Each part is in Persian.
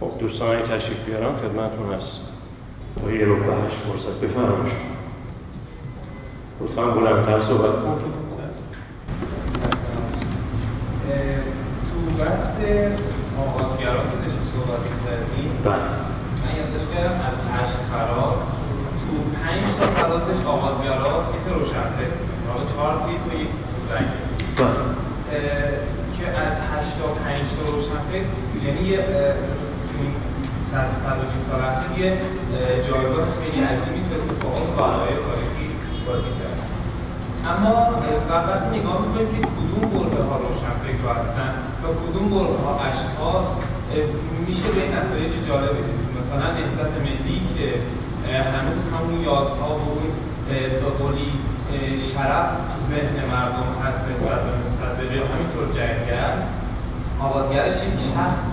خب دوستان تشریف بیارم خدمتتون هست تا یه رو به هشت فرصت بفرمایید. لطفا بلندتر صحبت کنید. تو بحث آغازگران که داشتیم صحبت کردیم بله. من یادداشت کردم از هشت فراز تو پنج تا فرازش آغازگرا یه روشنفکر بودن حالا چهار تایی تو یک رنگ. بله. که از هشت تا پنج تا روشنفکر یعنی 120 سال اخیر یه جایگاه خیلی عظیمی تو اتفاقات برای تاریخی بازی کرد. اما وقتی نگاه می‌کنیم که کدوم برهه ها روشنفکرها هستن و کدوم برهه ها اشخاص میشه به نتایج جالبی رسید؟ مثلا نهضت ملی که هنوز همون یادها و اون به شرف ذهن مردم هست نسبت به مستدقه همینطور جنگل. آوازگرش یک شخص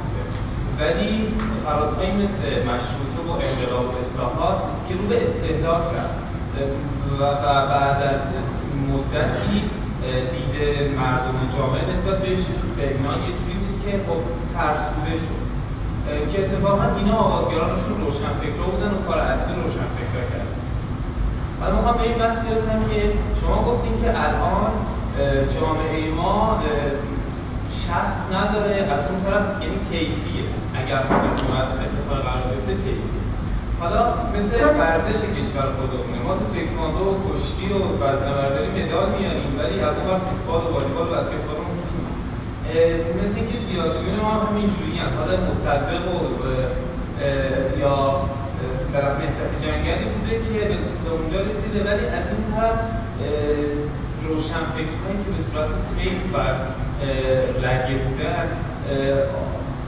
ولی فرازهایی مثل مشروطه و انقلاب و اصلاحات که رو به استهلاک رفت. و بعد از مدتی دید مردم جامعه نسبت بهش به اینا یه جوری بود که خب فرسوده شد. که اتفاقا اینا آغازگرانشون روشنفکرا بودن و کار اصلی روشنفکرا کردن. حالا می‌خوام به این بحث که شما گفتین که الان جامعه ما شخص نداره از اون طرف یعنی کیفیه. اگر حکومت اتفاق قرار بیفته کیفیه. حالا مثل ورزش کشور خودمونه ما تو تکواندو و کشتی و وزنه‌برداری مدال میاریم ولی از اون وقت فوتبال و والیبال و اه، مثل اینکه سیاسیون ما هم همینجوری هم حالا مصدق و یا طرف نهضت جنگلی بوده که به اونجا رسیده ولی از این طرف روشنفکرهایی که به صورت خیلی بر اه، لگه بودن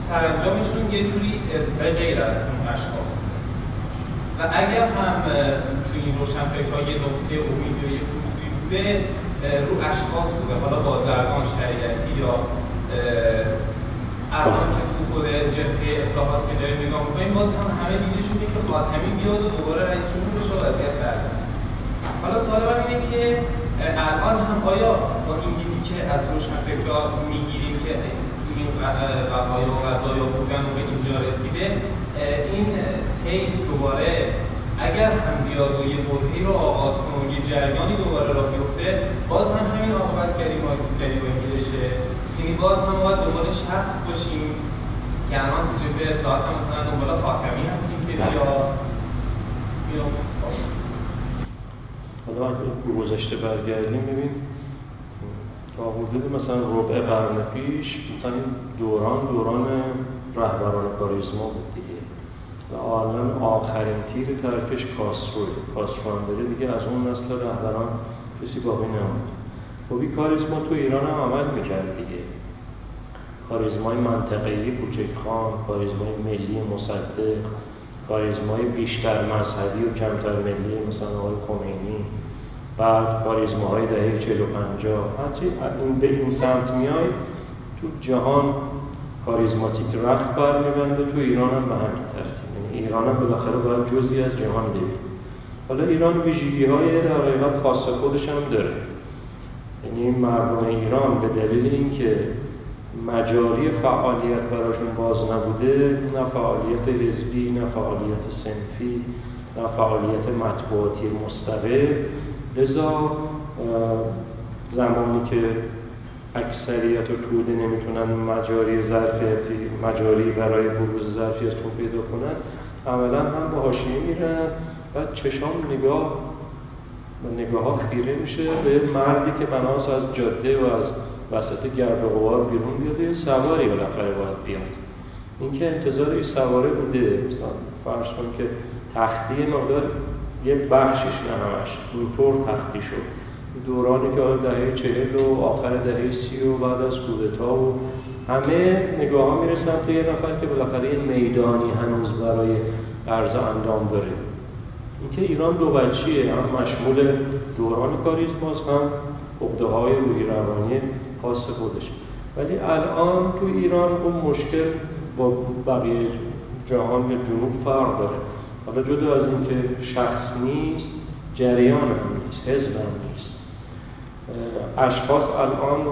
سرانجامشون یه جوری به غیر از اون اشخاص و اگر هم توی این روشنفکرها یه نقطه امید یا یه پوستی بوده رو اشخاص بوده. حالا بازرگان شریعتی یا الان که تو خود جبهه اصلاحات که داریم نگاه می‌کنیم باز هم همه دیده شده که خاتمی بیاد و دوباره رئیسشون بشه و وضعیت حالا سوال من اینه که الان هم آیا با این که از روشنفکرها می‌گیریم که این وقایع و قضایا بودن و به اینجا رسیده. این طیف دوباره اگر هم بیاد و یه برهی رو آغاز کنه و یه جریانی دوباره را بیفته باز هم همین گریبانی گریبانی بشه یعنی باز هم باید دنبال شخص باشیم که الان تو جبهه اصلاحات هم مثلا دنبال خاتمی هستیم که. بیا بیا به گذشته برگردیم ببین تا حدود مثلا ربع قرن پیش مثلا این دوران دوران رهبران کاریزما بود دیگه. و آخرین تیر ترکش کاستروه کاسترو هم بره دیگه از اون نسل رهبران کسی باقی نموند خب این کاریزما تو ایران هم عمل می‌کرد دیگه. کاریزمای منطقه‌ای کوچک خان، کاریزمای ملی مصدق، کاریزمای بیشتر مذهبی و کمتر ملی مثلا آقای خمینی. بعد کاریزماهای دهه 40 و 50 هرچی این به این سمت میای تو جهان کاریزماتیک رخت برمیبنده تو ایران هم به همین ترتیب. یعنی ایران هم بالاخره باید جزئی از جهان ببینه حالا ایران ویژگی های در حقیقت خاص خودش هم داره. یعنی مردم ایران به دلیل اینکه مجاری فعالیت براشون باز نبوده نه فعالیت حزبی نه فعالیت سنفی نه فعالیت مطبوعاتی مستقل لذا زمانی که اکثریت و توده نمی‌تونن مجاری ظرفیتی مجاری برای بروز ظرفیتشون پیدا کنن عملا هم به حاشیه میرن و چشام نگاه و نگاه ها خیره میشه به مردی که بناس از جاده و از وسط گرد و غبار بیرون بیاد یه سواری بالاخره باید بیاد. اینکه انتظار این سواره بوده مثلا فرض کن که تختی مقدار یه بخشش نه همش اینطور تختی شد. دورانی که دهه چهل و آخر دهه سی و بعد از کودتا و همه نگاه ها می‌رسن تا یه نفر که بالاخره یه میدانی هنوز برای عرض اندام داره. اینکه ایران دو بچیه هم مشمول دوران کاریزماست هم عقده های روحی روانی خاص خودش. ولی الان تو ایران اون مشکل با بقیه جهان یا جنوب فرق داره. حالا جدا از اینکه شخص نیست جریان هم نیست حزب هم نیست. اشخاص الان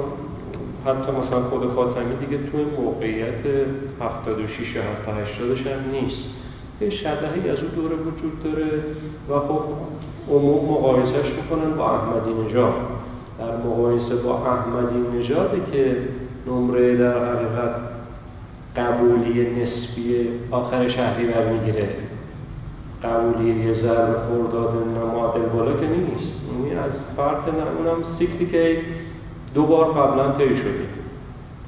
حتی مثلا خود فاطمی دیگه توی موقعیت 76 یا 80 هم نیست. یه شبهی از اون دوره وجود داره و خب عموم مقایسهش می‌کنن با احمدی نژاد. در مقایسه با احمدی نژاده که نمره در حقیقت قبولی نسبی آخر شهری برمیگیره. قبولی یه ضرب خورداد معادل بالا که نیست. یعنی از فرد اونم سیکتی که دو بار قبلا طی شده.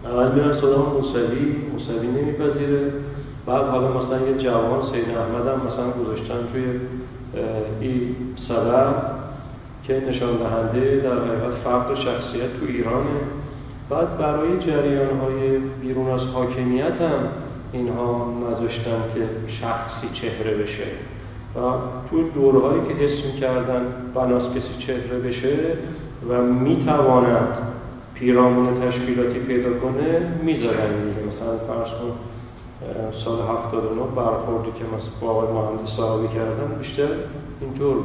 اول میرن سراغ موسوی. موسوی نمیپذیره. بعد حالا مثلا یه جوان سید احمد هم مثلا گذاشتن توی این سبب که نشان دهنده در حقیقت فرق شخصیت تو ایرانه. بعد برای جریان های بیرون از حاکمیت هم اینها نذاشتن که شخصی چهره بشه. و توی دورهایی که حس کردن بناس کسی چهره بشه و می‌تواند پیرامون تشکیلاتی پیدا کنه می‌ذارن دیگه. مثلا فرض کن سال 79 برخوردی که مثلا با آقای مهندس صحابی کردن بیشتر اینطور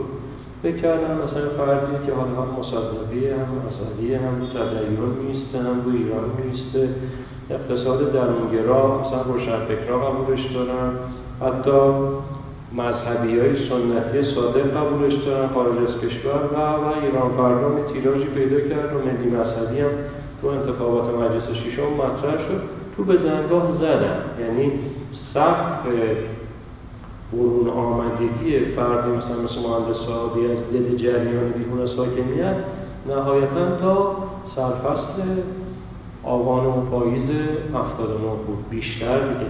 بکردن مثلا فردی که حالا هم مصدقی هم مسئلی هم رو میسته هم رو ایران میسته اقتصاد درونگرا مثلا روشنفکرها قبولش دارن. حتی مذهبی های سنتی صادق قبولش دارن خارج از کشور و و ایران فردا تیراژی پیدا کرد و ملی مذهبی هم تو انتخابات مجلس شیشم مطرح شد. تو به زنگاه زدن. یعنی سقف برون آمدگی فردی مثلا مثل مهندس صحابی از دل جریان بیرون از حاکمیت نهایتا تا سرفصل آوان و پاییز 79 بود. بیشتر دیگه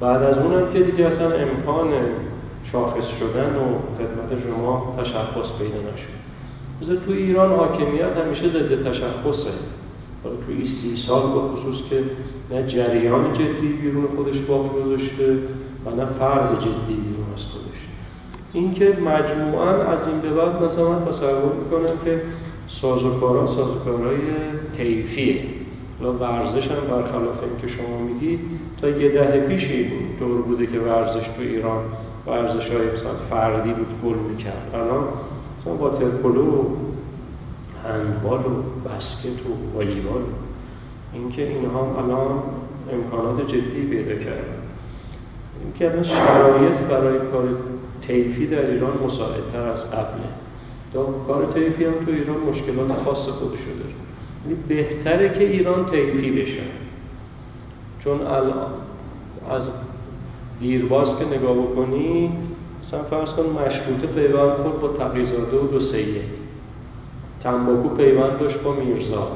بعد از اونم که دیگه اصلا امکان شاخص شدن و خدمت شما تشخص پیدا نشد. مثل تو ایران حاکمیت همیشه ضد تشخصه. توی این سی سال با خصوص که نه جریان جدی بیرون خودش باقی گذاشته و نه فرد جدی بیرون از خودش. این که مجموعا از این به بعد مثلا من تصور می‌کنم که سازوکارا سازوکارای طیفیه و ورزش هم برخلاف این که شما میگید تا یه دهه پیشی دور بوده که ورزش تو ایران ورزش های مثلا فردی بود گل می‌کرد. الان مثلا واترپولو و هندبال و بسکت و والیبال اینکه اینها الان امکانات جدی پیدا کردن. اینکه الان شرایط برای کار تیفی در ایران مساعدتر از قبله. کار تیفی هم تو ایران مشکلات خاص خودشو داره. یعنی بهتره که ایران تیفی بشه. چون الان از دیرباز که نگاه بکنی مثلا فرض کن مشروطه پیوند خورد با تقیزاده و دو سید تنباکو پیوند داشت با میرزا.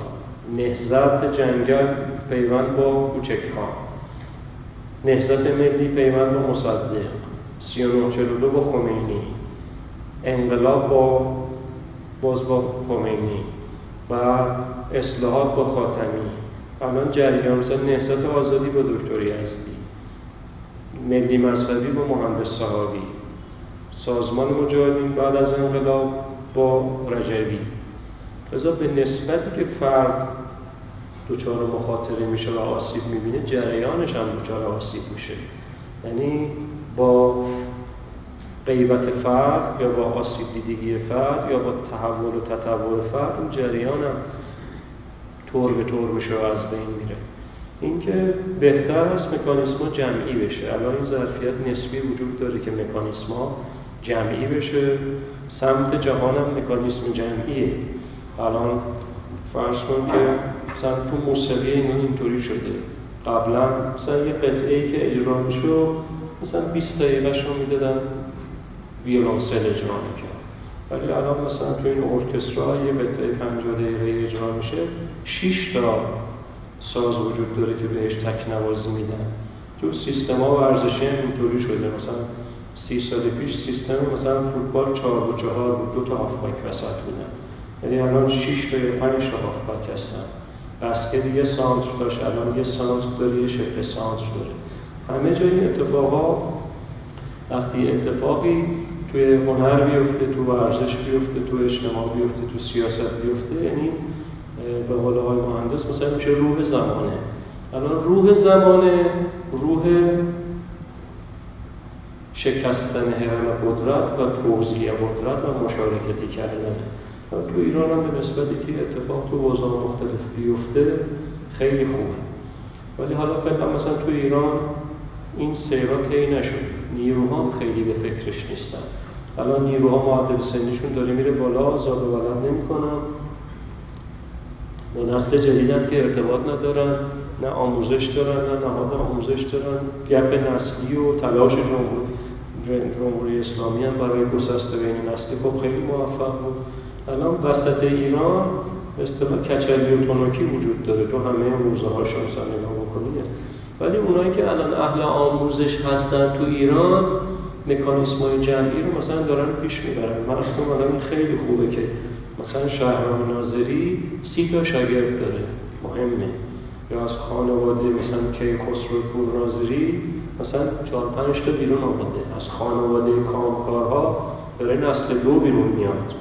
نهزت جنگل پیوند با کوچک خان. نهزت ملی پیوند با مصدق. دو با خمینی. انقلاب با باز با خمینی. بعد اصلاحات با خاتمی. الان جریان مثلا نهزت آزادی با دکتری هستی. ملی مذهبی با مهندس صحابی. سازمان مجاهدین بعد از انقلاب با رجبی لذا به نسبتی که فرد دچار مخاطره میشه و آسیب می‌بینه جریانش هم دچار آسیب میشه. یعنی با غیبت فرد یا با آسیب دیدگی فرد یا با تحول و تطور فرد اون جریان هم طور به طور میشه و از بین میره. اینکه بهتر است مکانیسما جمعی بشه. الان این ظرفیت نسبی وجود داره که مکانیسما جمعی بشه. سمت جهان هم مکانیسم جمعیه. الان فرض کن که مثلا تو موسیقی این اینطوری شده. قبلا مثلا یه قطعه که اجرا میشه مثلا 20 دقیقه رو می‌دادن ویولونسل اجرا می‌کرد. ولی الان مثلا تو این ارکسترا یه قطعه 50 دقیقه اجرا میشه. 6 تا ساز وجود داره که بهش تک نوازی میدن. تو سیستم ها ورزشی هم اینطوری شده. مثلا سی سال پیش سیستم مثلا فوتبال چهار و چهار بود. دو تا هافبک وسط بودن. یعنی الان 6 تا یا 5 تا هافبک هستن. بسکت یه سانتر داشت. الان یه سانتر داره یه شبه سانتر داره. همه جای اتفاقا وقتی اتفاقی توی هنر بیفته تو ورزش بیفته تو اجتماع بیفته تو سیاست بیفته یعنی به قول های مهندس مثلا میشه روح زمانه الان روح زمانه روح شکستن حرم قدرت و توضیح قدرت و مشارکتی کردن. تو ایران هم به نسبتی که اتفاق تو حوزه مختلف بیفته خیلی خوبه ولی حالا فعلا مثلا تو ایران این سیرا طی نشد. نیروها خیلی به فکرش نیستن. الان نیروها معدل سنیشون داره میره بالا زاد و ولد نمی‌کنن. نسل جدیدن که ارتباط ندارن نه آموزش دارن نه نهاد آموزش دارن. گپ نسلی و تلاش جمهوری اسلامی هم برای گسست بین نسلی خب خیلی موفق بود. الان وسط ایران اصطلاح کچلی و تونوکی وجود داره. تو همه روزه هاشون مثلا نگاه ولی اونایی که الان اهل آموزش هستن تو ایران مکانیسم های جمعی رو مثلا دارن پیش می‌برن. من اصلا خیلی خوبه که مثلا شهرام ناظری سی تا شاگرد داره. مهمه. یا از خانواده مثلا که خسرو پور ناظری مثلا چهار پنج تا بیرون آمده از خانواده کامکارها برای نسل دو بیرون میاد.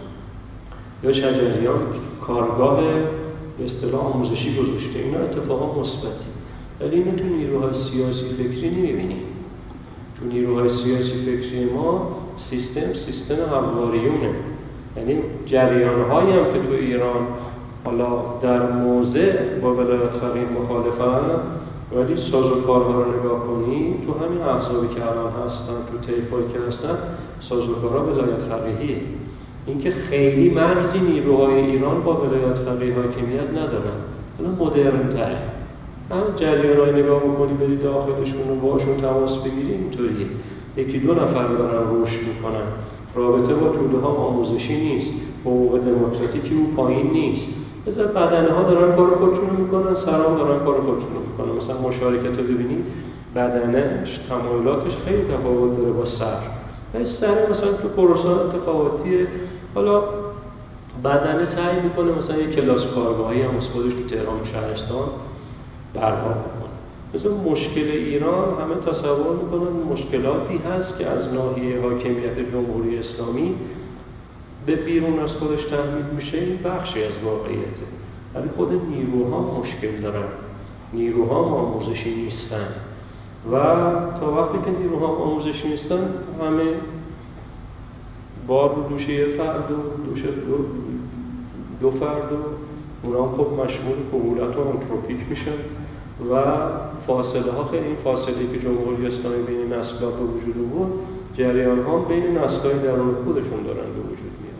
یا شجریان کارگاه به اصطلاح آموزشی گذاشته. اینا اتفاقا مثبتی. ولی اینو تو نیروهای سیاسی فکری نمی‌بینیم تو نیروهای سیاسی فکری ما سیستم سیستم همواریونه یعنی جریان هایی هم که تو ایران حالا در موضع با ولایت فقیه مخالفن ولی ساز و کارها رو نگاه کنی تو همین احزابی که الان هستن تو تیفایی که هستن ساز و کارها ولایت فقیهیه اینکه خیلی مرزی نیروهای ایران با ولایت فقیه حاکمیت ندارن. الان مدرن تره هم جریان های نگاه بکنی بری داخلشون و باشون تماس بگیری اینطوریه. یکی دو نفر دارن رشد می‌کنن. رابطه با توده ها آموزشی نیست حقوق دموکراتیکی او پایین نیست. مثلا بدنه ها دارن کار خودشون می‌کنن سرام دارن کار خودشون می‌کنن. مثلا مشارکت رو ببینی بدنش تمایلاتش خیلی تفاوت داره با سر. ولی سر مثلا تو پروسه انتخاباتی حالا بدنه سعی می‌کنه مثلا یه کلاس کارگاهی هم از خودش تو تهران شهرستان برپا مثلا مشکل ایران همه تصور می‌کنن مشکلاتی هست که از ناحیه حاکمیت جمهوری اسلامی به بیرون از خودش تحمیل میشه این بخشی از واقعیته ولی خود نیروها مشکل دارن. نیروها آموزشی نیستن. و تا وقتی که نیروها آموزشی نیستن همه بار رو دوش یه فرد و دوش دو, دو فرد و اونا خب مشمول قبولت و انتروپیک میشن. و فاصله ها خیلی این فاصله که جمهوری اسلامی بین نسل به وجود بود جریان ها بین نسل های درون خودشون دارن به وجود میاد.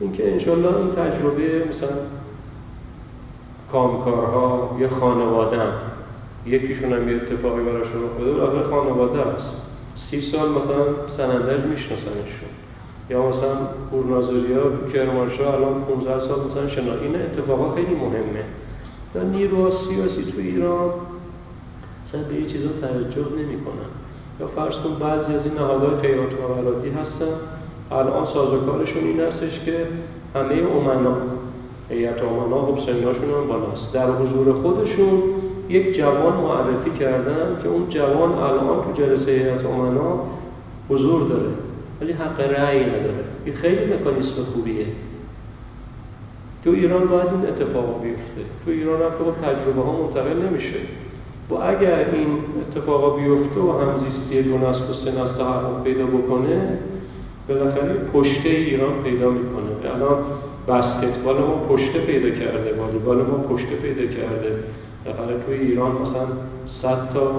اینکه انشالله این تجربه مثلا کامکارها یه خانواده هم یکیشون هم یه اتفاقی براشون افتاده آخر خانواده است سی سال مثلا سنندج میشناسنشون یا مثلا پورنازوری ها کرمانشاه الان 15 سال مثلا شنا این اتفاقا خیلی مهمه. و نیروها سیاسی تو ایران. مثلا به یه چیزا توجه نمی‌کنن یا فرض کن بعضی از این نهادهای خیرات مقراتی هستن. الان سازوکارشون این هستش که همه امنا هیئت امنا خب سنشون هم بالاست. در حضور خودشون یک جوان معرفی کردن که اون جوان الان تو جلسه هیئت امنا حضور داره. ولی حق رأی نداره. این خیلی مکانیسم خوبیه. تو ایران باید این اتفاق بیفته. تو ایران هم که تجربه ها منتقل نمیشه. و اگر این اتفاقا بیفته و همزیستی دو نسل و سه نسل پیدا بکنه بالاخره پشته ایران پیدا می‌کنه. الان بسکتبال ما پشته پیدا کرده والیبال ما پشته پیدا کرده. بالاخره توی ایران مثلا 100 تا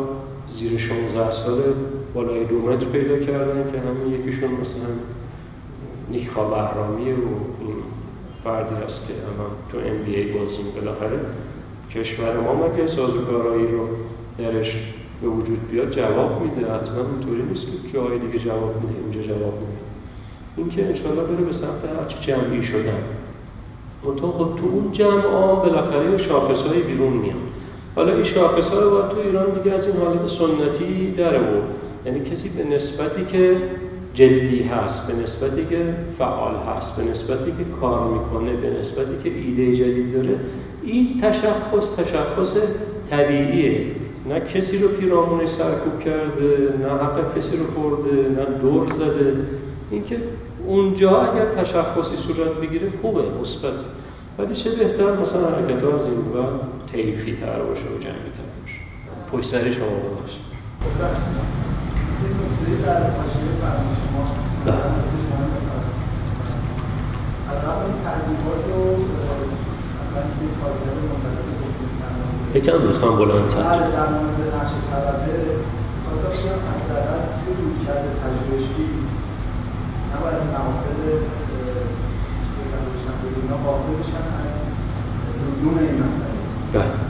زیر 16 سال بالای دو متر پیدا کردن که همین یکیشون مثلا نیکا بهرامی و این فردی هست که تو ام بی ای بازی بالاخره کشور ما مگه سازوکارهایی رو درش به وجود بیاد جواب میده؟ حتما اینطوری نیست که جای دیگه جواب میده اینجا جواب میده. این که انشالله بره به سمت هرچی جمعی شدن. منطقه خب تو اون جمع ها بالاخره شاخص های بیرون میاد. حالا این شاخص ها باید تو ایران دیگه از این حالت سنتی داره بود یعنی کسی به نسبتی که جدی هست به نسبتی که فعال هست به نسبتی که کار می‌کنه به نسبتی که ایده جدید داره این تشخص تشخص طبیعیه. نه کسی رو پیرامونش سرکوب کرده نه حق کسی رو خورده نه دور زده. اینکه اونجا اگر تشخصی صورت بگیره خوبه مثبت ولی چه بهتر مثلا حرکت ها از این بعد تیفی تر باشه و جنگی تر باشه. پشت شما باشه. یکم لطفا بلندتر بله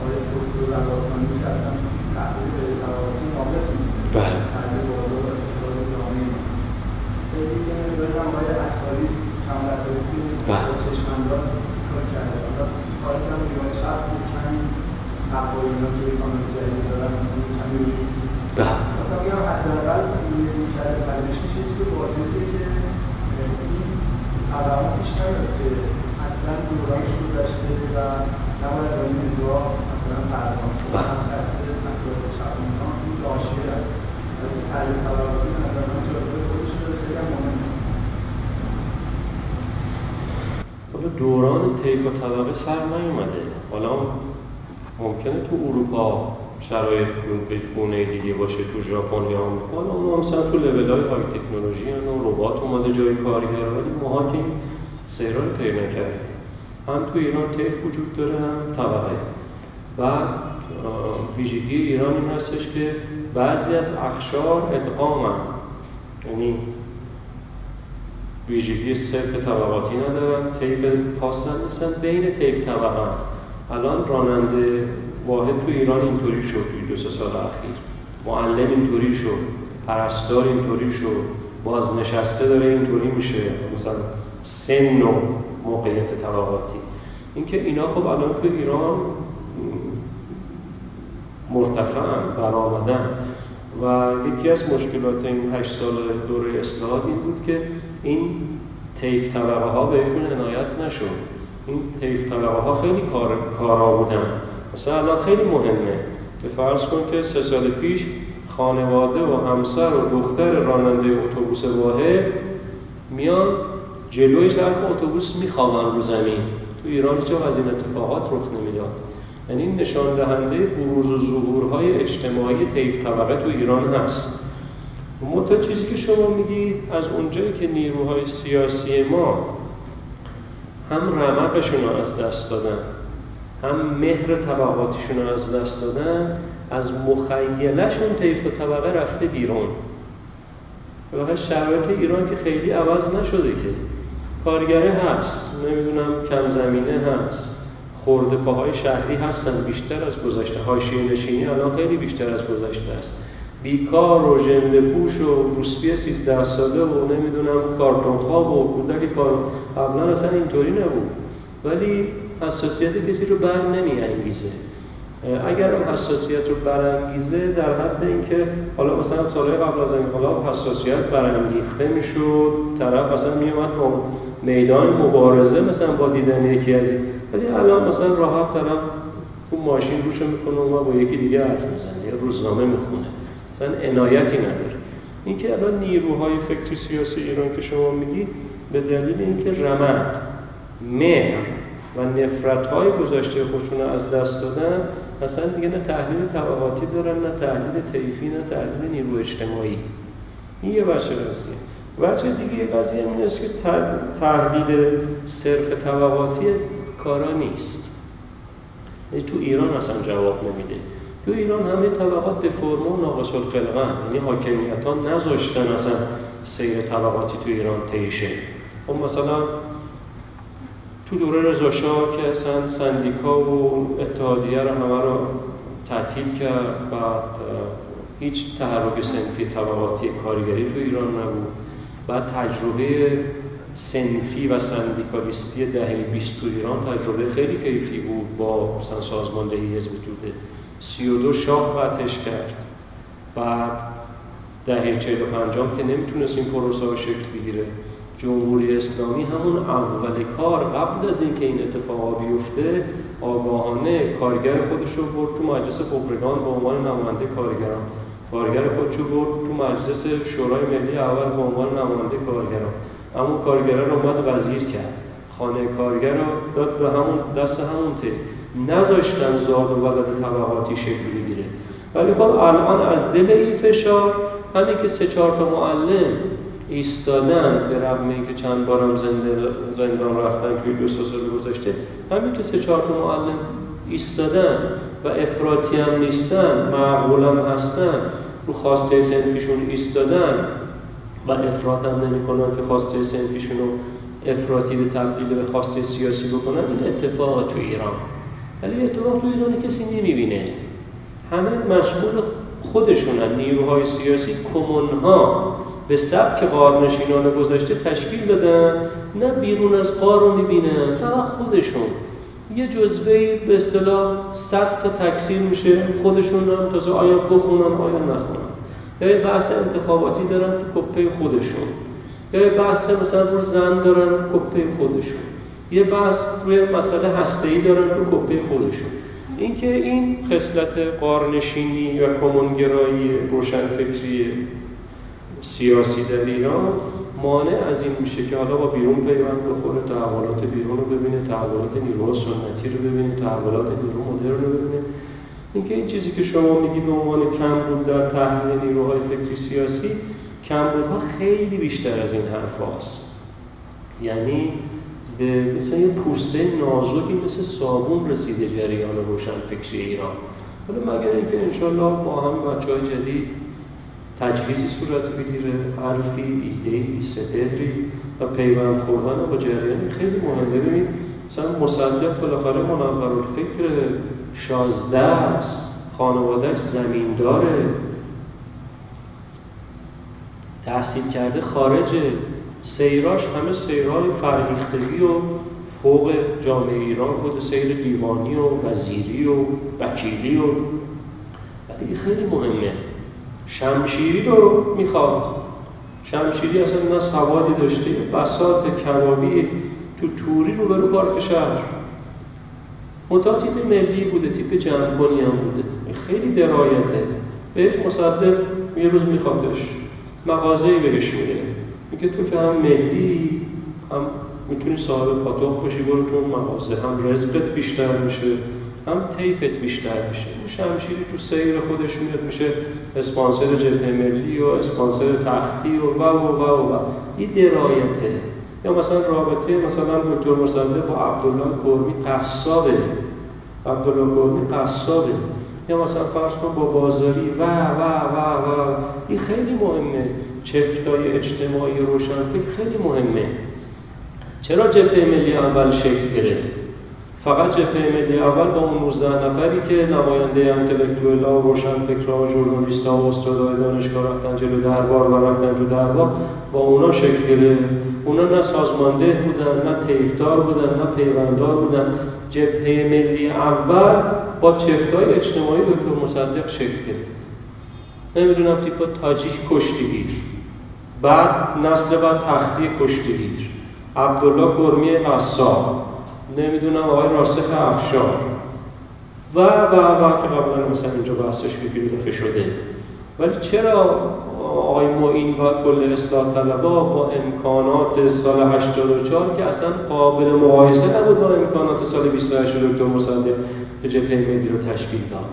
بله. و البته خیلی کم دیده شده مثلا تو دنیا آقای دکتر رباسانی که اصلا تحلیل به طبقاتی ناقص می‌کنه بله تحلیل بازار و اقتصاد جامعه خیلی که بگم آقای اکبری چند وقتی توی بله. چشمانداز کار کرده حالا کار کردم بیان چپ بود کمی تقوی اینا که کانال جدید دارن مثلا کمی روی بله مثلا بگم حداقل روی رویکرد پژوهشی چیزی که واجبه که این طبقات پیش نیاد که اصلا دورانش گذشته و نباید با این نگاه مثلا پرداخت کنه. بله. هم دست مسائل چپونان این حاشیه است. ولی تحلیل طبقاتی به نظر من جایگاه خودش داره، خیلی هم مهمه. حالا دوران طیف و طبقه سر نیومده. حالا ممکنه تو اروپا شرایط به گونه دیگه باشه تو ژاپن یا آمریکا. اونها مثلا تو لول های های تکنولوژی هن و ربات اومده جای کارگر. ولی ماها که این سیرا رو طی هم تو ایران طیف وجود داره هم طبقه. و ویژگی ایران این هستش که بعضی از اخشار ادغامن. یعنی ویژگی صرف طبقاتی ندارن طیف پاسن نیستن بین طیف طبقه. الان راننده واحد تو ایران اینطوری شد توی دو سال اخیر. معلم اینطوری شد پرستار اینطوری شد بازنشسته داره اینطوری میشه. مثلا سن و موقعیت طبقاتی. اینکه اینا خب الان تو ایران مرتفعن برآمدن. و یکی از مشکلات این هشت سال دوره اصلاحات این بود که این طیف طبقه ها بهشون عنایت نشد. این طیف طبقه ها خیلی کار کارا بودن مثلا الان خیلی مهمه که فرض کن که سه سال پیش خانواده و همسر و دختر راننده اتوبوس واحد میان جلوی چرخ اتوبوس میخوابن رو زمین. تو ایران وقت از این اتفاقات رخ نمی‌داد. یعنی نشان دهنده بروز و ظهورهای اجتماعی طیف طبقه تو ایران هست. متا چیزی که شما میگید از اونجایی که نیروهای سیاسی ما هم رمقشون رو از دست دادن هم مهر طبقاتیشون رو از دست دادن از مخیلشون طیف و طبقه رفته بیرون. واقعا شرایط ایران که خیلی عوض نشده که کارگره هست نمی‌دونم کم زمینه هست خورده پاهای شهری هستن بیشتر از گذشته حاشیه نشینی الان خیلی بیشتر از گذشته است. بیکار و ژنده پوش و روسپی 13 ساله و نمی‌دونم کارتون خواب و کودک کار. قبلا اصلا اینطوری نبود. ولی حساسیت کسی رو بر نمی انگیزه اگر اون حساسیت رو برانگیزه در حد اینکه حالا مثلا سالهای قبل از انقلاب حساسیت برانگیخته می‌شد طرف مثلا میومد با میدان مبارزه مثلا با دیدن یکی از ولی الان مثلا راحت طرف اون ماشین روشو می‌کنه و با یکی دیگه حرف می‌زنه یا روزنامه می‌خونه. مثلا عنایتی نداره. اینکه الان نیروهای فکری سیاسی ایران که شما میگی به دلیل اینکه رمد مهر و نفرت های گذشته خودشون از دست دادن مثلا دیگه نه تحلیل طبقاتی دارن نه تحلیل طیفی نه تحلیل نیرو اجتماعی. این یه بچه قضیه بچه دیگه قضیه این است که تحلیل صرف طبقاتی کارا نیست. یعنی تو ایران اصلا جواب نمیده. تو ایران همه طبقات دفرمه و ناقص الخلقن یعنی حاکمیت ها نذاشتن اصلا سیر طبقاتی تو ایران تیشه. خب مثلا تو دوره رضا شاه که اصلا سندیکا و اتحادیه رو همه رو تعطیل کرد بعد هیچ تحرک سنفی طبقاتی کارگری تو ایران نبود. بعد تجربه سنفی و سندیکالیستی دهه 20 تو ایران تجربه خیلی کیفی بود با مثلا سازماندهی حزب توده. 32 شاه قطعش کرد. بعد دهه 45 که نمی‌تونست این پروسه ها شکل بگیره. جمهوری اسلامی همون اول کار قبل از اینکه این اتفاقا بیفته آگاهانه کارگر خودش رو برد تو مجلس خبرگان به عنوان نماینده کارگران. کارگر خودش رو برد تو مجلس شورای ملی اول به عنوان نماینده کارگران. همون کارگر رو اومد وزیر کرد. خانه کارگر رو داد به همون دست همون ته نذاشتن زاد و ولد طبقاتی شکل بگیره. ولی خب الان از دل این فشار همین که سه چهار تا معلم ایستادن به رغم اینکه چند بارم زندان رفتن که دو سال گذاشته همین که سه چهار معلم ایستادن و افراطی هم نیستن معقول هستن رو خواسته سنفیشون ایستادن و افراد هم نمی کنن که خواسته سنفیشون رو افراطی به تبدیل به خواسته سیاسی بکنن این اتفاق تو ایران. ولی اتفاق تو ایران کسی نمی‌بینه. همه مشغول خودشونن. نیروهای سیاسی کمونها به سبک قارنشینان گذشته تشکیل دادن. نه بیرون از قار رو می‌بینن فقط خودشون. یه جزوه به اصطلاح صد تا تکثیر میشه. خودشون هم تازه آیا بخونن آیا نخونن. یا بحث انتخاباتی دارن تو کپه خودشون. یا بحث مثلا رو زن دارن کپه خودشون. یه بحث روی مسئله هسته‌ای دارن تو کپه خودشون اینکه این خصلت قارنشینی یا کمونگرایی روشنفکری سیاسی در ایران مانع از این میشه که حالا با بیرون پیوند بخوره تحولات بیرون رو ببینه تحولات نیروها سنتی رو ببینه تحولات نیرو مدرن رو ببینه اینکه این چیزی که شما میگی به عنوان کم بود در تحلیل نیروهای فکری سیاسی کمبودها خیلی بیشتر از این حرف هست. یعنی به مثل یه پوسته نازکی مثل صابون رسیده جریان روشن فکری ایران. حالا مگر اینکه انشالله با هم بچه جدید تجهیزی صورت بگیره حرفی ایده سپهری و پیوند خوردن با جریان خیلی مهمه. ببینید مثلا مصدق بالاخره منور الفکر شازده است. خانوادهش زمین داره تحصیل کرده خارجه. سیراش همه سیرهای فرهیختگی و فوق جامعه ایران بوده سیر دیوانی و وزیری و وکیلی و ولی خیلی مهمه. شمشیری رو می‌خواد. شمشیری اصلا نه سوادی داشته بسات کبابی تو توری رو برو پارک شهر. منتها تیپ ملی بوده تیپ جمعکنی هم بوده. خیلی درایته. بهش مصدق یه روز میخوادش. مغازهی بهش میده. میگه تو که هم ملی هم می‌تونی صاحب پاتوق باشی برو تو مغازه هم رزقت بیشتر میشه هم تیفت بیشتر میشه. شمشیری تو سیر خودش میاد میشه اسپانسر جبهه ملی و اسپانسر تختی و و و و و. این درایته. یا مثلا رابطه مثلا دکتر مصدق با عبدالله کرمی قصابه. عبدالله کرمی قصابه. یا مثلا فرض با بازاری و و و و. این خیلی مهمه. چفتای اجتماعی روشنفکر خیلی مهمه. چرا جبهه ملی اول شکل گرفت؟ فقط جبهه ملی اول با اون 19 نفری که نماینده انتلکتوئلا و روشنفکرها و ژورنالیست‌ها و استادای دانشگاه رفتن جلو دربار و رفتن تو دربار با اونا شکل گرفت. اونا نه سازمانده بودن نه تیفدار بودن نه پیوندار بودن. جبهه ملی اول با چفتای اجتماعی دکتر مصدق شکل گرفت. نمی‌دونم تیپا تاجیک کشتیگیر. بعد نسل بعد تختی کشتیگیر عبدالله گرمی قصاب نمی‌دونم آقای راسخ افشار و و و که قبلا مثلا اینجا بحثش بگیری شده. ولی چرا آقای معین و کل اصلاح طلبا با امکانات سال 84 که اصلا قابل مقایسه نبود با امکانات سال 28 دکتر مصدق به جبهه ملی رو تشکیل داد؟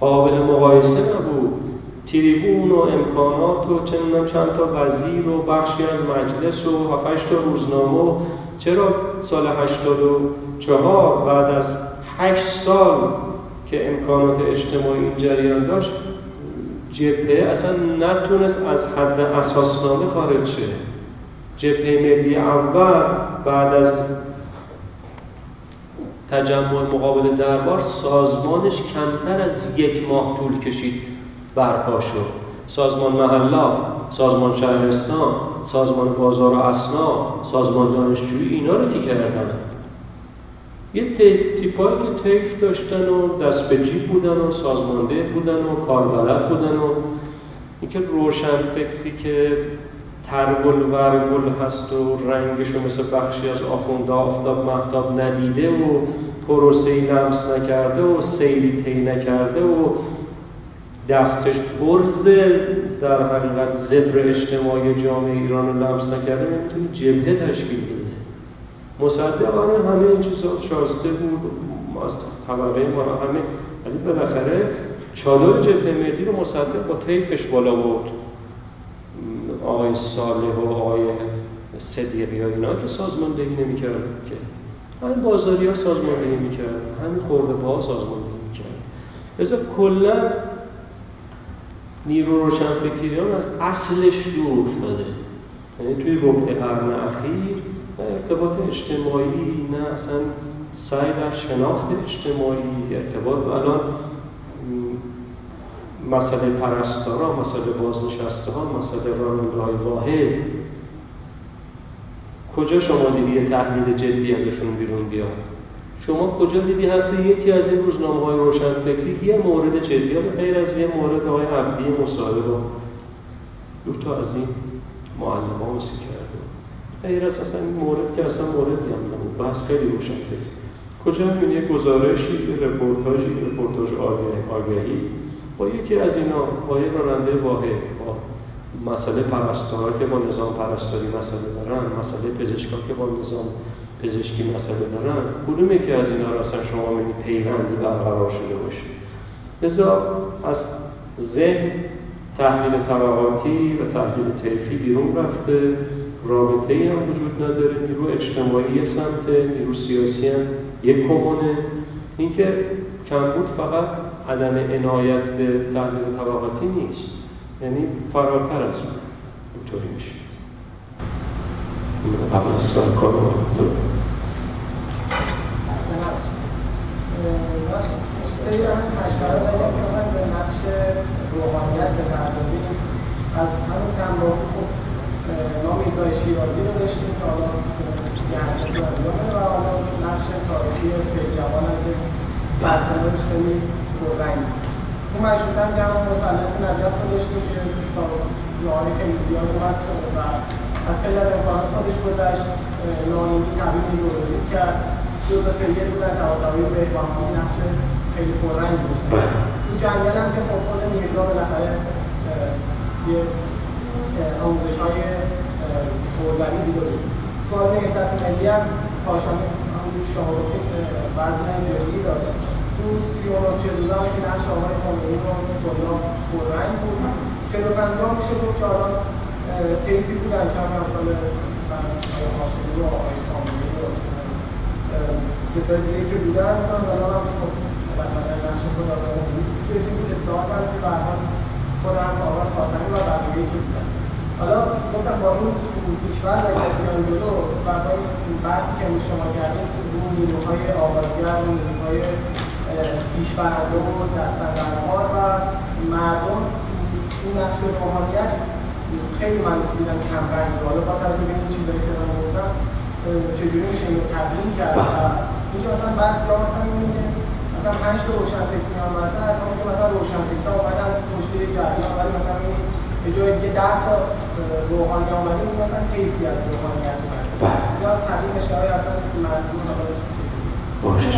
قابل مقایسه نبود. تریبون و امکانات و چندم چند تا وزیر و بخشی از مجلس و هفتش تا روزنامه چرا سال 84 بعد از 8 سال که امکانات اجتماعی این جریان داشت جبهه اصلا نتونست از حد اساسنامه خارج شه. جبهه ملی اول بعد از تجمع مقابل دربار سازمانش کمتر از یک ماه طول کشید. برپا شد. سازمان محلا سازمان شهرستان سازمان بازار و اسنا سازمان دانشجویی اینا رو که کردن. یه تیپایی که تیف داشتن و دست به جیب بودن و سازمانده بودن و کاربلد بودن و اینکه روشن فکری که ترگل ورگل هست و رنگشو مثل بخشی از آخونده آفتاب محتاب ندیده و پروسهی لمس نکرده و سیلی تی نکرده و دستش برز در حقیقت زبر اجتماعی جامعه ایران رو لمس نکرده می‌تونی جبهه تشکیل بده مصدق آره همه این چیزا شازده بود از طبقه ما همه. ولی بالاخره چادر جبهه ملی رو مصدق با طیفش بالا بود آقای صالح و آقای صدیقی ها اینا که سازماندهی نمی‌کردن که. همین بازاری ها سازماندهی می‌کردن همین خورده ها سازماندهی می‌کردن. لذا کلا نیرو روشنفکریان از اصلش دور افتاده. یعنی توی ربع قرن اخیر ارتباط اجتماعی نه اصلا سعی در شناخت اجتماعی ارتباط. الان مسئله پرستارا مسئله بازنشسته ها مسئله رانندهای واحد. کجا شما دیدی تحلیل جدی ازشون بیرون بیاد؟ شما کجا دیدی حتی یکی از این روزنامه های روشنفکری؟ یه مورد جدی به غیر از یه مورد های عبدی مصاحبه رو دو تا از این معلم ها مثل کرده. غیر از اصلا این مورد که اصلا مورد هم نبود. بحث خیلی روشنفکری. کجا می‌بینی یه گزارشی یه رپورتاژی رپورتاژ آگهی با یکی از اینا با یه راننده واحد با مسئله پرستارا که با نظام پرستاری مسئله دارن مسئله پزشکا که با نظام پزشکی مسئله دارن کدوم یکی از اینا را اصلا شما می‌بینید پیوندی برقرار شده باشه؟ لذا از ذهن تحلیل طبقاتی و تحلیل طیفی بیرون رفته. رابطه ای هم وجود نداره. نیرو اجتماعی سمت نیرو سیاسی هم یک کمونه. اینکه کمبود فقط عدم عنایت به تحلیل طبقاتی نیست. یعنی فراتر از اون. اینطوری میشه. قبل از کار رو سری هم مشوره داریم که من به نقش روحانیت بپردازیم از همون تنباهی خب ما میزای شیرازی رو داشتیم که حالا و نقش تاریخی سید که بدنامش خیلی پررنگی اون مشروط هم جمع مسلط نجف که تا جوانی خیلی و از خیلی از ناینی تبیین ایدئولوژی کرد. دو تا سریه بودن تواتاوی به اقوام نقش خیلی پررنگ بود. این جنگل هم که خب خود میرزا بالاخره یه آموزش های حوزوی دیده بود. تو از نهضت ملی هم کاشانه همون شاهروچه وزن انجایی داشت. تو سی و روزه که نقش آقای خامنه‌ای رو کلا پررنگ بود. چهل و پنجاه میشه گفت که طیفی بودن که هم سال مثلا آقای هاشمی و آقای خامنه‌ای رو کسای دیگه که بودن الان هم و حالا گفتم با این پیشورد اگر بیان جلو و با این بحثی که شما کردیم رو نیروهای آغازگر و نیروهای پیشبرنده و دستاندرکار و مردم این نقش روحانیت خیلی من دیدم کم رنگ حالا با توجه به این چیزایی که من گفتم چجوری میشه اینو تبیین کرد و اینکه مثلا بعد یا مثلا اینه مثلا پنج تا روشنفکری هم مثلا از که مثلا روشنفکرها اومدن پشت یک جریان ولی مثلا این به جای دیگه ده تا روحانی آمده این مثلا کیفی از روحانیت اومده یا تبیین بشه های اصلا مردم باشه.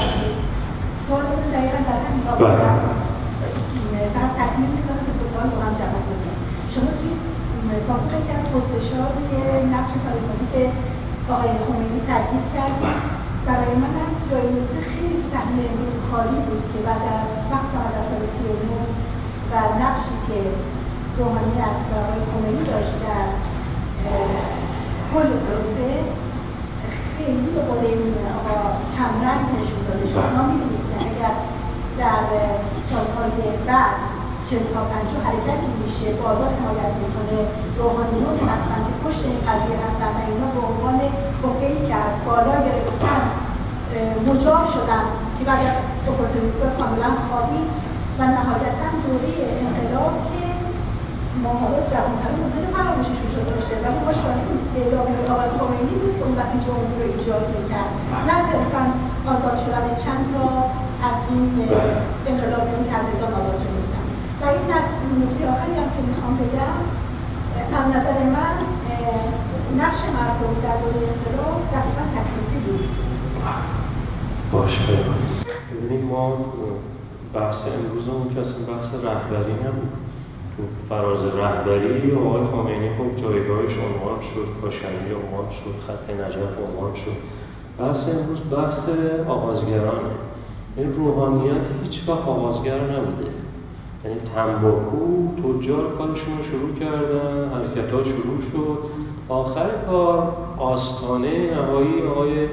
سوالتون دقیقا در همین رابطه. فقط تکمیل می‌کنم که سوال رو هم جواب بدیم شما توی روی نقش تاریخی که آقای خمینی تاکید کرد. برای من هم جای نکته خیلی صحنه امروز خالی بود که بعد از وقت از سال 39 و نقشی که روحانیت و آقای خمینی داشت در کل پروسه خیلی به قول این آقا کمرنگ نشون داده شما می‌دونید که اگر در سالهای بعد چه تا پنجاه حرکتی میشه بازار حمایت می‌کنه روحانیون که پشت این قضیه هستن و اینا به عنوان حقهی که از بالا گرفتن مجاب که بعد از اپورتونیسم کاملا خواهی و نهایتا دوره انقلاب که ما حالا جوانتر ممکنه فراموشش شده باشه ولی ما شاهدیم اعلامی آقای خمینی بود که اون وقتی جمهوری رو ایجاد می‌کرد نه صرفا آزاد شدن چند تا از این انقلابیون کردگان آزاد شده بودن و این نکته آخری هم که می‌خوام بگم از نظر من نقش مردم در دوره انقلاب دقیقا تکلیفی بود باشه ببینید ما بحث امروزمون که اصلا بحث رهبری نبود. تو فراز رهبری آقای خامنه‌ای خب جایگاهش عنوان شد کاشانی عنوان شد خط نجف عنوان شد. بحث امروز بحث آغازگرانه. این روحانیت هیچ وقت آغازگر نبوده. یعنی تنباکو تجار کارشون رو شروع کردن حرکت ها شروع شد. آخر کار آستانه نهایی آقای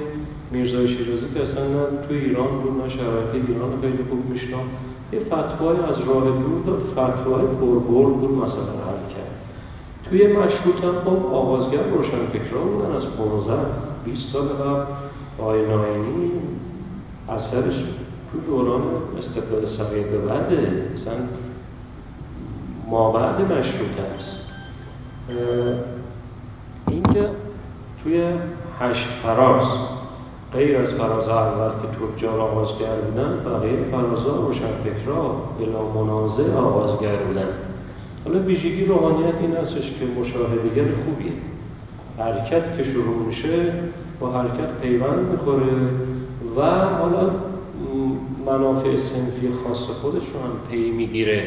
میرزای شیرازی که اصلا نه توی ایران بود نه شرایط ایران خیلی خوب میشنم یه فتوای از راه دور داد فتوای بربرد بود مثلا حل کرد. توی مشروط هم خب آغازگر روشن فکران بودن از 15 20 سال قبل آقای ناینی اثرش تو دوران استقلال سویه به بعده. مثلا ما بعد مشروط است اینکه توی هشت فراز غیر از فراز اول که تجار آغازگر بودن بقیه فرازها روشنفکرها بلا منازع آغازگر بودن حالا ویژگی روحانیت این هستش که مشاهدگر خوبیه حرکت که شروع میشه با حرکت پیوند می‌خوره و حالا منافع سنفی خاص خودش رو هم پی می‌گیره.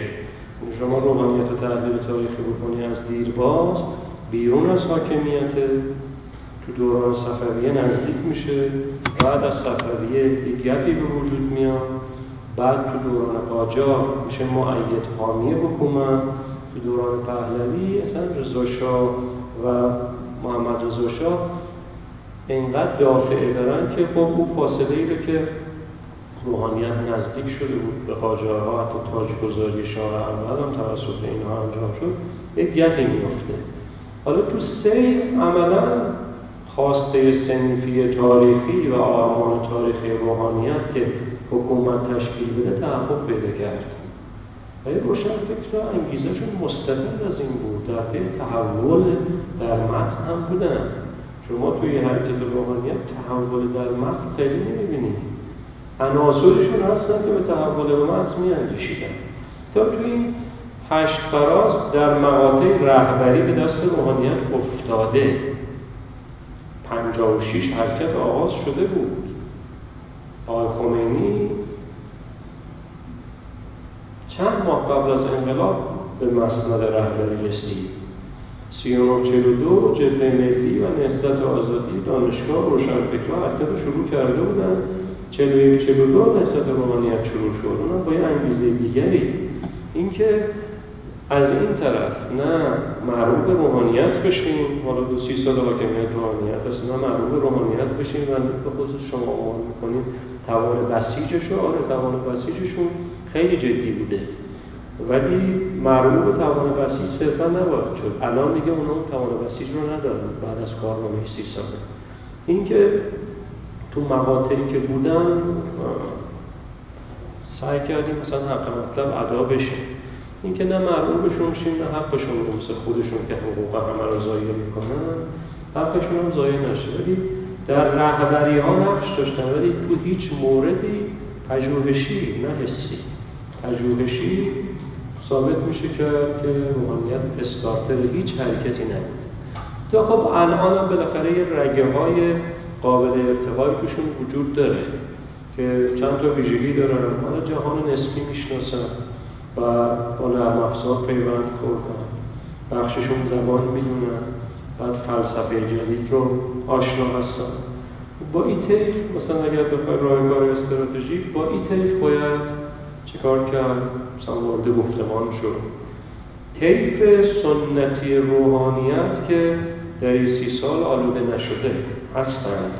شما روحانیت و تحلیل تاریخی بکنی از دیرباز بیرون از حاکمیت تو دوران صفویه نزدیک میشه. بعد از صفویه یک گپی به وجود میاد. بعد تو دوران قاجار میشه معید حامی حکومت. تو دوران پهلوی اصلا رضا و محمد رضا شاه اینقدر دافعه دارن که خب اون فاصله ای رو که روحانیت نزدیک شده بود به قاجارها حتی تاجگذاری شاه اول هم توسط اینها انجام شد یک گپی میفته حالا تو سه عملا خواسته سنفی تاریخی و آرمان تاریخی روحانیت که حکومت تشکیل بده تحقق پیدا کرد. و روشن فکر انگیزشون مستقل از این بود. در پی تحول در متن هم بودن. شما توی حرکت روحانیت تحول در متن خیلی نمی‌بینید عناصرشون هستن که به تحول به متن میاندیشیدن. تا توی هشت فراز در مقاطع رهبری به دست روحانیت افتاده. پنجاه و شیش حرکت آغاز شده بود. آقای خمینی چند ماه قبل از انقلاب به مسند رهبری رسید. سی و دو جبه ملی و نهضت آزادی دانشگاه روشنفکرها حرکت رو شروع کرده بودن چلو یک چلو دو نهضت روحانیت شروع شد. اونم با یه انگیزه دیگری. اینکه از این طرف نه معروف به روحانیت بشیم حالا دو سی سال حاکمیت روحانیت هست نه معروف به روحانیت بشیم و به خصوص شما عنوان می‌کنیم. توان بسیجش آره توان بسیجشون خیلی جدی بوده. ولی معروف به توان بسیج صرفا نباید شد. الان دیگه اونا توان بسیج رو ندارن بعد از کارنامه سی ساله. اینکه تو مقاطعی که بودن سعی کردیم مثلا حق مطلب ادا بشه. اینکه نه بشون شیم نه حقشون رو مثل خودشون که حقوق همه رو ضایع می‌کنن حقشون هم ضایع نشه. ولی در رهبری ها نقش داشتن. ولی تو هیچ موردی پژوهشی نه حسی. پژوهشی ثابت میشه کرد که روحانیت استارتر هیچ حرکتی نبوده. تا خب الان هم بالاخره یه رگه های قابل ارتقای توشون وجود داره که چند تا ویژگی دارن. حالا جهان نسبی می‌شناسن. با نرم افزار پیوند خوردن. بخششون زبان می‌دونن. بعد فلسفه جدید رو آشنا هستن. با این طیف مثلا اگر بخوای رایگار استراتژی با این طیف باید چیکار کرد؟ مثلا وارد گفتمان شد. طیف سنتی روحانیت که در این سی سال آلوده نشده هستند.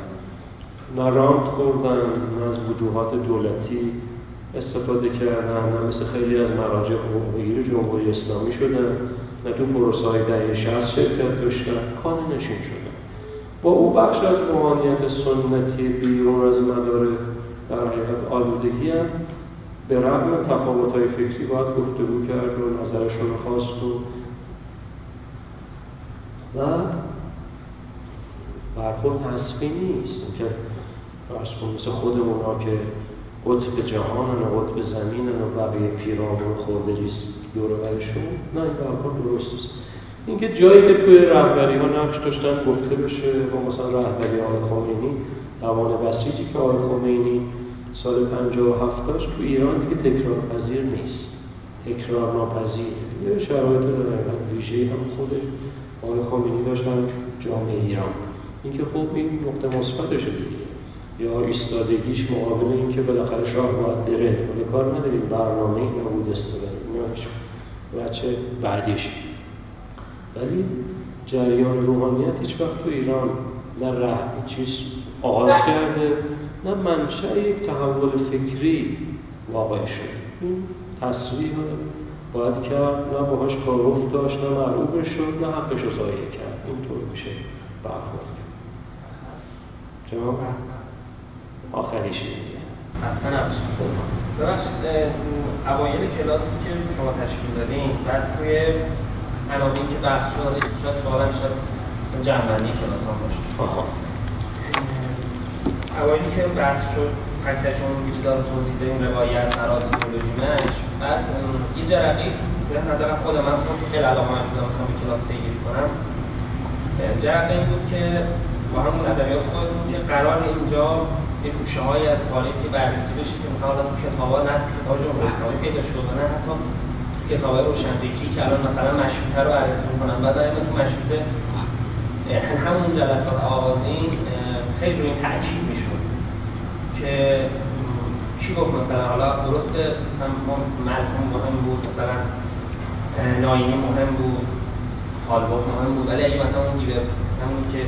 نه راند خوردن نه از وجوهات دولتی استفاده کردن نه مثل خیلی از مراجع حقوقی جمهوری اسلامی شدن نه تو پروسه های دهه شهست شرکت داشتن. خانه نشین شدن با او بخش از روحانیت سنتی بیرون از مدار در حقیقت آلودگی هم به رغم تفاوت های فکری باید گفتگو کرد و نظرشون خواست و و برخورد حسبی نیست. که فرض مثل خودمون ها که قطب جهان و قطب زمین و بقیه پیرامون خورده ریست دور برشون نه این برخورد درست اینکه جایی که توی رهبری ها نقش داشتن گفته بشه و مثلا رهبری آقای خمینی توان بسیجی که آقای خمینی سال 57 داشت تو ایران دیگه تکرار پذیر نیست. تکرار ناپذیر یه شرایط داره ویژه هم خودش. آقای خمینی داشتن جامعه ایران. اینکه خب این نقطه مثبتشه دیگه. یا ایستادگیش مقابل اینکه بالاخره شاه باید بره. ولی کار نداریم. برنامه این نبود استفاده. هیچ بچه بعدیش. ولی جریان روحانیت هیچ وقت تو ایران نه ره چیز آغاز کرده نه منشأ یک تحول فکری واقع شد این تصویر باید کرد. نه باهاش تعارف داشت نه مرعوبش شد نه حقش رو کرد. اینطور میشه برخورد جناب؟ آخریش. دیگه اصلا ببخشید اوایل کلاسی که شما تشکیل دادین بعد توی عناوین که بحث شد شاید سوالم شد جنبندی کلاس هم باشه اوایلی که بحث شد تک اون وجودار توضیح دادیم روایت ایدئولوژیمش بعد یه جرقی به نظر خود من خود خیلی علاقه من شدم مثلا به کلاس پیگیری کنم. جرقه این بود که با همون ادبیات خودتون که قرار اینجا یه گوشه های از تاریخ که بررسی بشه که مثلا آدم کتاب ها نه کتاب جمهوری پیدا شد نه حتی کتاب های روشنفکری که الان مثلا مشروطه رو بررسی می‌کنن بعد دائما تو مشروطه همون جلسات آغازین خیلی روی تاکید می‌شد که کی گفت مثلا؟ حالا درسته مثلا ملکون مهم بود مثلا ناینی مهم بود حالباف مهم بود ولی اگه مثلا اون دیوه همون که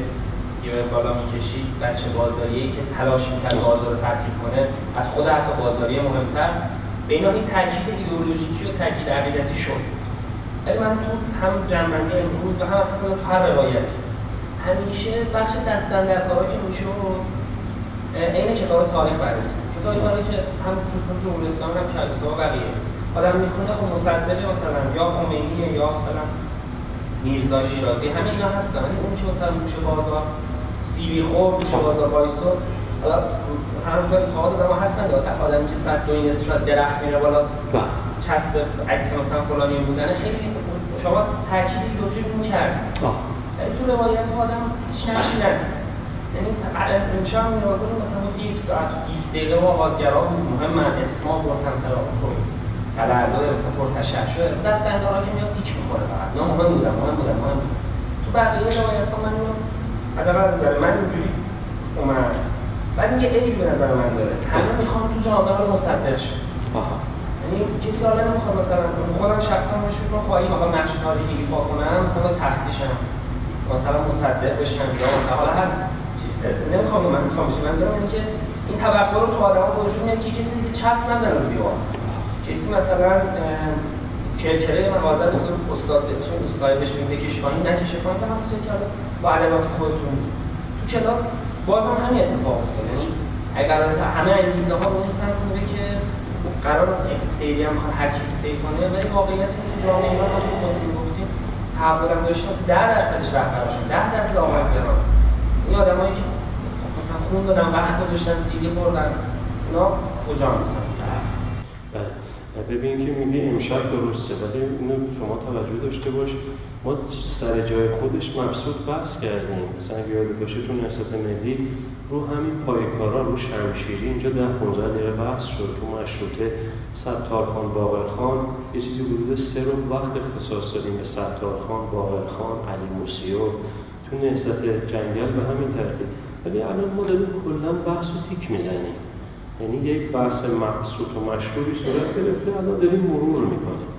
یه بالا می‌کشید بچه بازاریه که تلاش می‌کرد بازار رو ترتیب کنه. از خود حتی بازاری مهمتر. به اینا این تاکید ایدئولوژیکی و تاکید عقیدتی شد. ولی من تو هم جنبندی امروز و هم اصلا تو هر روایتی. همیشه بخش دستندرکارا که میشه عین کتاب تاریخ بررسی. کتاب تاریخ که هم جمهوری اسلامی هم کرد کتاب بقیه. آدم می‌خونه خب مصدق مثلا یا خمینی یا مثلا میرزا شیرازی. همه اینا هستن اون که مثلا موشه بازار سیبی خور موشه بازار وایسو حالا همونطور اتفاقات آدم هستن آدمی که صد دو این را درخت میره بالا بله. چسب عکس مثلا فلانی می‌زنه خیلی شما تأکیدی دوجه اون کرد ولی تو روایت آدم هیچ نقشی ندید یعنی امشب کنیم مثلا یک ساعت 20 دقیقه با آزگرا مهم من اسما برتم تلاقی کنیم. تلعلای مثلا پرتشر شده. دست اندارا که میاد تیک می‌خوره فقط. نه مهم بودم مهم بودم مهم بودم. تو بقیه روایت ها من حداقل نظر من اینجوری اومد. بعد یه عیب به نظر من داره. همه می‌خوام تو جامعه مصدق شه. یعنی کسی حالا نمی‌خواد مثلا خودم شخصا بهش فکر خواهی مثلا نقش تاریخی ایفا کنم؟ مثلا تختیشم مثلا مصدق بشم یا مثلا حالا هر نمی‌خوام من می‌خوام بشه منظورم اینه که این توقع رو تو آدم وجود میاد که کسی دیگه چسب نزنه رو دیوار. کسی مثلا کرکره مغازه رو استاد چون دوستای بهش میگه بکش پایین نکشه پایین هم که با علامات خودتون. تو کلاس بازم همین اتفاق افتاد یعنی اگر همه انگیزه ها رو سمت کنه که قرار است یک سری هم هر کسی طی کنه ولی واقعیت اینه که جامعه ایران هم خودتون گفتیم تحول هم داشته 10 درصدش رهبرشون 10 درصد آموزگاران این آدمایی که مثلا خون دادن وقت گذاشتن سیدی بردن اینا کجا می‌تونن بله. ببین که میگه امشب درسته ولی اینو شما توجه داشته باش. ما سر جای خودش مبسوط بحث کردیم. مثلا یاد باشه تو ملی رو همین پایکارا رو شمشیری اینجا ده 15 دقیقه بحث شد. تو مشروطه ستارخان باقرخان یه چیزی حدود سه رو وقت اختصاص دادیم به ستارخان باقرخان علی موسیو. تو نهضت جنگل به همین ترتیب. ولی الان ما داریم کلا بحث و تیک می‌زنیم. یعنی یک بحث مقصود و مشهوری صورت گرفته الان داریم مرور می‌کنیم.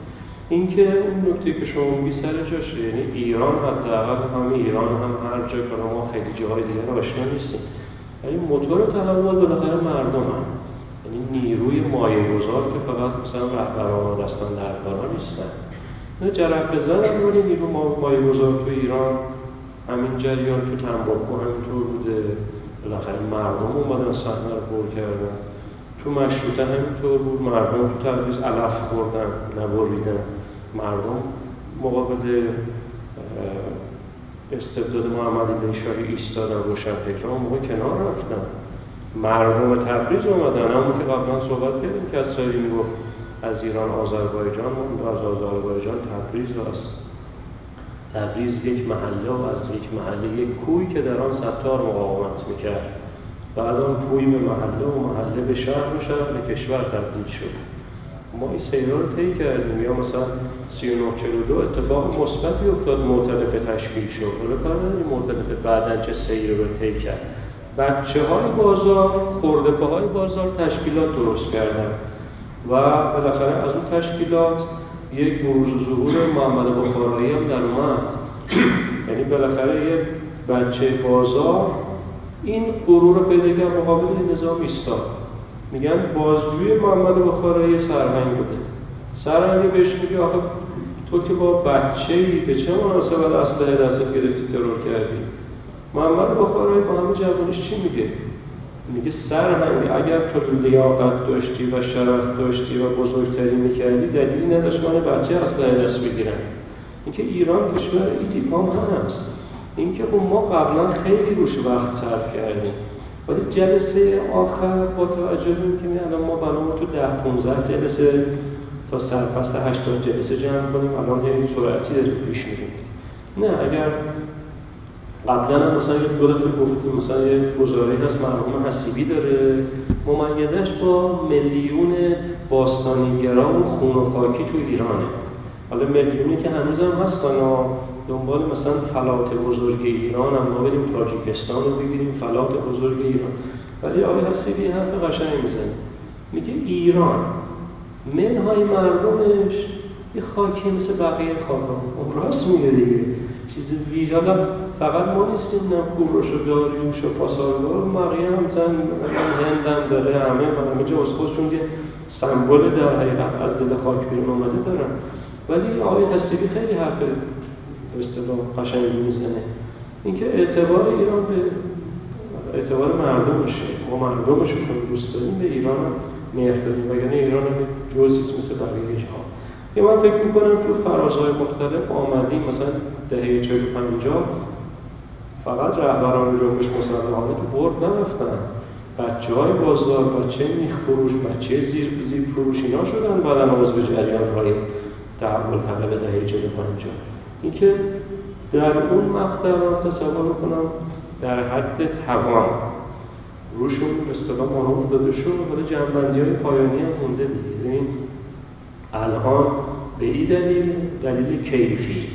اینکه اون نکته که شما میگی سر جاشه یعنی ایران حداقل هم ایران هم هر جا که ما خیلی جاهای دیگر آشنا نیستیم. ولی موتور تحول بالاخره مردم هم. یعنی نیروی مایه گذار که فقط مثلا رهبران و دستان درباران نیستن. نه جرق بزن ولی نیرو مایه گذار تو ایران همین جریان تو تنباکو همینطور بوده. بالاخره مردم اومدن صحنه رو پر کردن. تو مشروطه همینطور بود. مردم تو تبریز علف خوردن نبریدن مردم. مقابل استبداد محمد علی ایستادن روشن فکران موقع کنار رفتن. مردم تبریز اومدن. همون که قبلا صحبت کردیم که از می‌گفت از ایران آذربایجان از آذربایجان تبریز است تبریز یک محله و از یک محله یک کوی که در آن ستار مقاومت می‌کرد. آن کوی به محله و محله به شهر و به کشور تبدیل شد. ما این سیرها رو کردیم. یا مثلا 3942 اتفاق مثبتی افتاد معتلف تشکیل شد. حالا کار نداریم معتلف بعدا چه سیر رو طی کرد. بچه های بازار خورده های بازار تشکیلات درست کردن. و بالاخره از اون تشکیلات یک بروز و ظهور محمد بخارایی هم در اومد. یعنی بالاخره یه بچه بازار این غرور رو پیدا کرد مقابل نظام ایستاد. میگن بازجوی محمد بخارایی سرهنگ بوده. سرهنگ بهش میگه آخه تو که با بچه ای به چه مناسبت اسلحه دستت گرفتی ترور کردی؟ محمد بخارایی با همه جوانش چی میگه؟ میگه سرهنگ اگر تو لیاقت داشتی و شرف داشتی و بزرگتری می‌کردی دلیلی نداشت من بچه اسلحه دست بگیرن اینکه ایران کشور ایتیپام هست اینکه خب ما قبلا خیلی روش وقت صرف کردیم. ولی جلسه آخر با توجه به اینکه الان ما برای تو ده 15 جلسه تا سرپست 80 جلسه جمع کنیم الان یه سرعتی داریم پیش میریم. نه اگر قبلا هم مثلا یک دو گفتیم مثلا یه گزاره هست مرحوم حسیبی داره ممیزش با میلیون باستانیگرا و خون و خاکی تو ایرانه. حالا میلیونی که هنوز هم هستن دنبال مثلا فلات بزرگ ایران هم ما بریم تاجیکستان رو بگیریم فلات بزرگ ایران. ولی آقای حسیبی حرف قشنگ می‌زنه. میگه ایران منهای مردمش یه خاکی مثل بقیه خاک هم راست میگه دیگه. چیز ویژه فقط ما نیستیم نه کوروش و داریوش و پاسارگار بقیه هم زن هندم داره همه همه جا از خودشون یه سمبل در حقیقت از دل خاک بیرون اومده دارن. ولی آقای حسیبی خیلی حرف اصطلاح قشنگی می‌زنه اینکه اعتبار ایران به اعتبار مردمشه ما مردمش چون دوست داریم به ایران مهر داریم. وگرنه ایران هم جزئی مثل بقیه جهان یه من فکر می‌کنم تو فرازهای مختلف آمدیم مثلا دهه 40 50 فقط رهبران جنبش مسلحانه تو برد نرفتن. بچه های بازار بچه میخ فروش بچه زیر زیر فروش اینا شدن بعدا عضو جریان های تحول طلب دهه 40 50 اینکه در اون مقطع من تصور کنم در حد توان. روشون اصطلاح مهم داده شد ولی جنبندی های پایانی هم مونده دیگه. الان به این دلیل دلیل کیفی.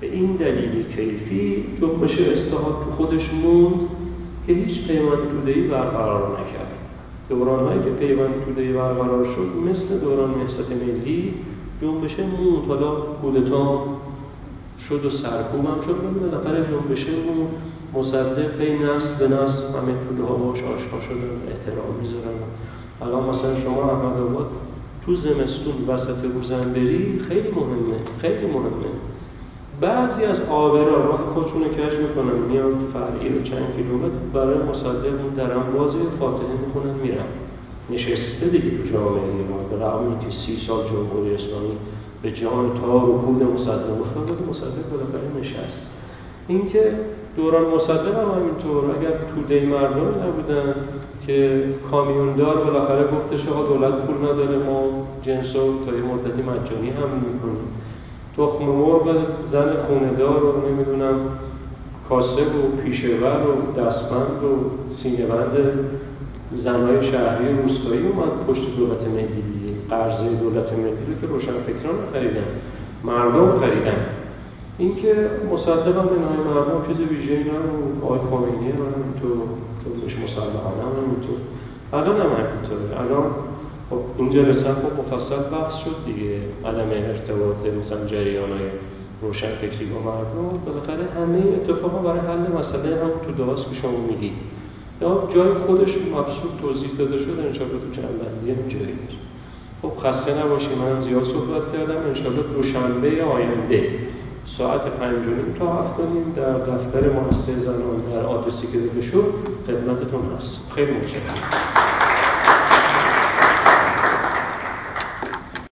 به این دلیل کیفی جنبش استحاد تو خودش موند که هیچ پیوند تودهی برقرار نکرد. دوران هایی که پیوند تودهی برقرار شد مثل دوران نهضت ملی جنبش موند. حالا کودتا شد و سرکوب هم شد. ولی بالاخره جنبشه موند مصدق پی نسل به نسل همه توده ها باش آشنا شدن احترام می‌ذارن. الان مثلا شما احمد آباد تو زمستون وسط روزنبری خیلی مهمه خیلی مهمه. بعضی از آبرا راه خودشون رو کش می‌کنن میان فرعی رو چند کیلومتر برای مصدق اون درم بازی فاتحه می‌خونن میرن. نشسته دیگه تو جامعه ایران. به رغم که سی سال جمهوری اسلامی به جان تار و پود مصدق افتاد مصدق بالاخره نشست. اینکه دوران مصدق هم همینطور. اگر توده مردم نبودن که کامیوندار بالاخره گفتش آقا دولت پول نداره ما جنس تا یه مدتی مجانی هم می‌کنیم تخم مرغ زن خوندار رو نمی‌دونم کاسب و پیشور و دستبند و سینه‌بند زنهای شهری روستایی اومد پشت دولت ملی. قرضه دولت ملی رو که روشن فکران خریدن مردم خریدن. اینکه مصدق هم به نهای مردم چیز ویژه اینا رو آقای خمینی هم تو جنبش مسلحانه هم همینطور الان هم همینطوره. الان خب این جلسه خب مفصل بحث شد دیگه. عدم ارتباط مثلا جریان های روشن فکری با مردم. بالاخره همه اتفاقا برای حل مسئله هم تو داست که شما میگی. یا جای خودش مبسوط توضیح داده شده انشاءالله تو جنبندی هم جایی خب خسته نباشی من زیاد صحبت کردم. انشاءالله دوشنبه آینده ساعت پنج تا هفت در دفتر مؤسسه زنان در آدرسی که داده شد خدمتتون هست. خیلی متشکرم.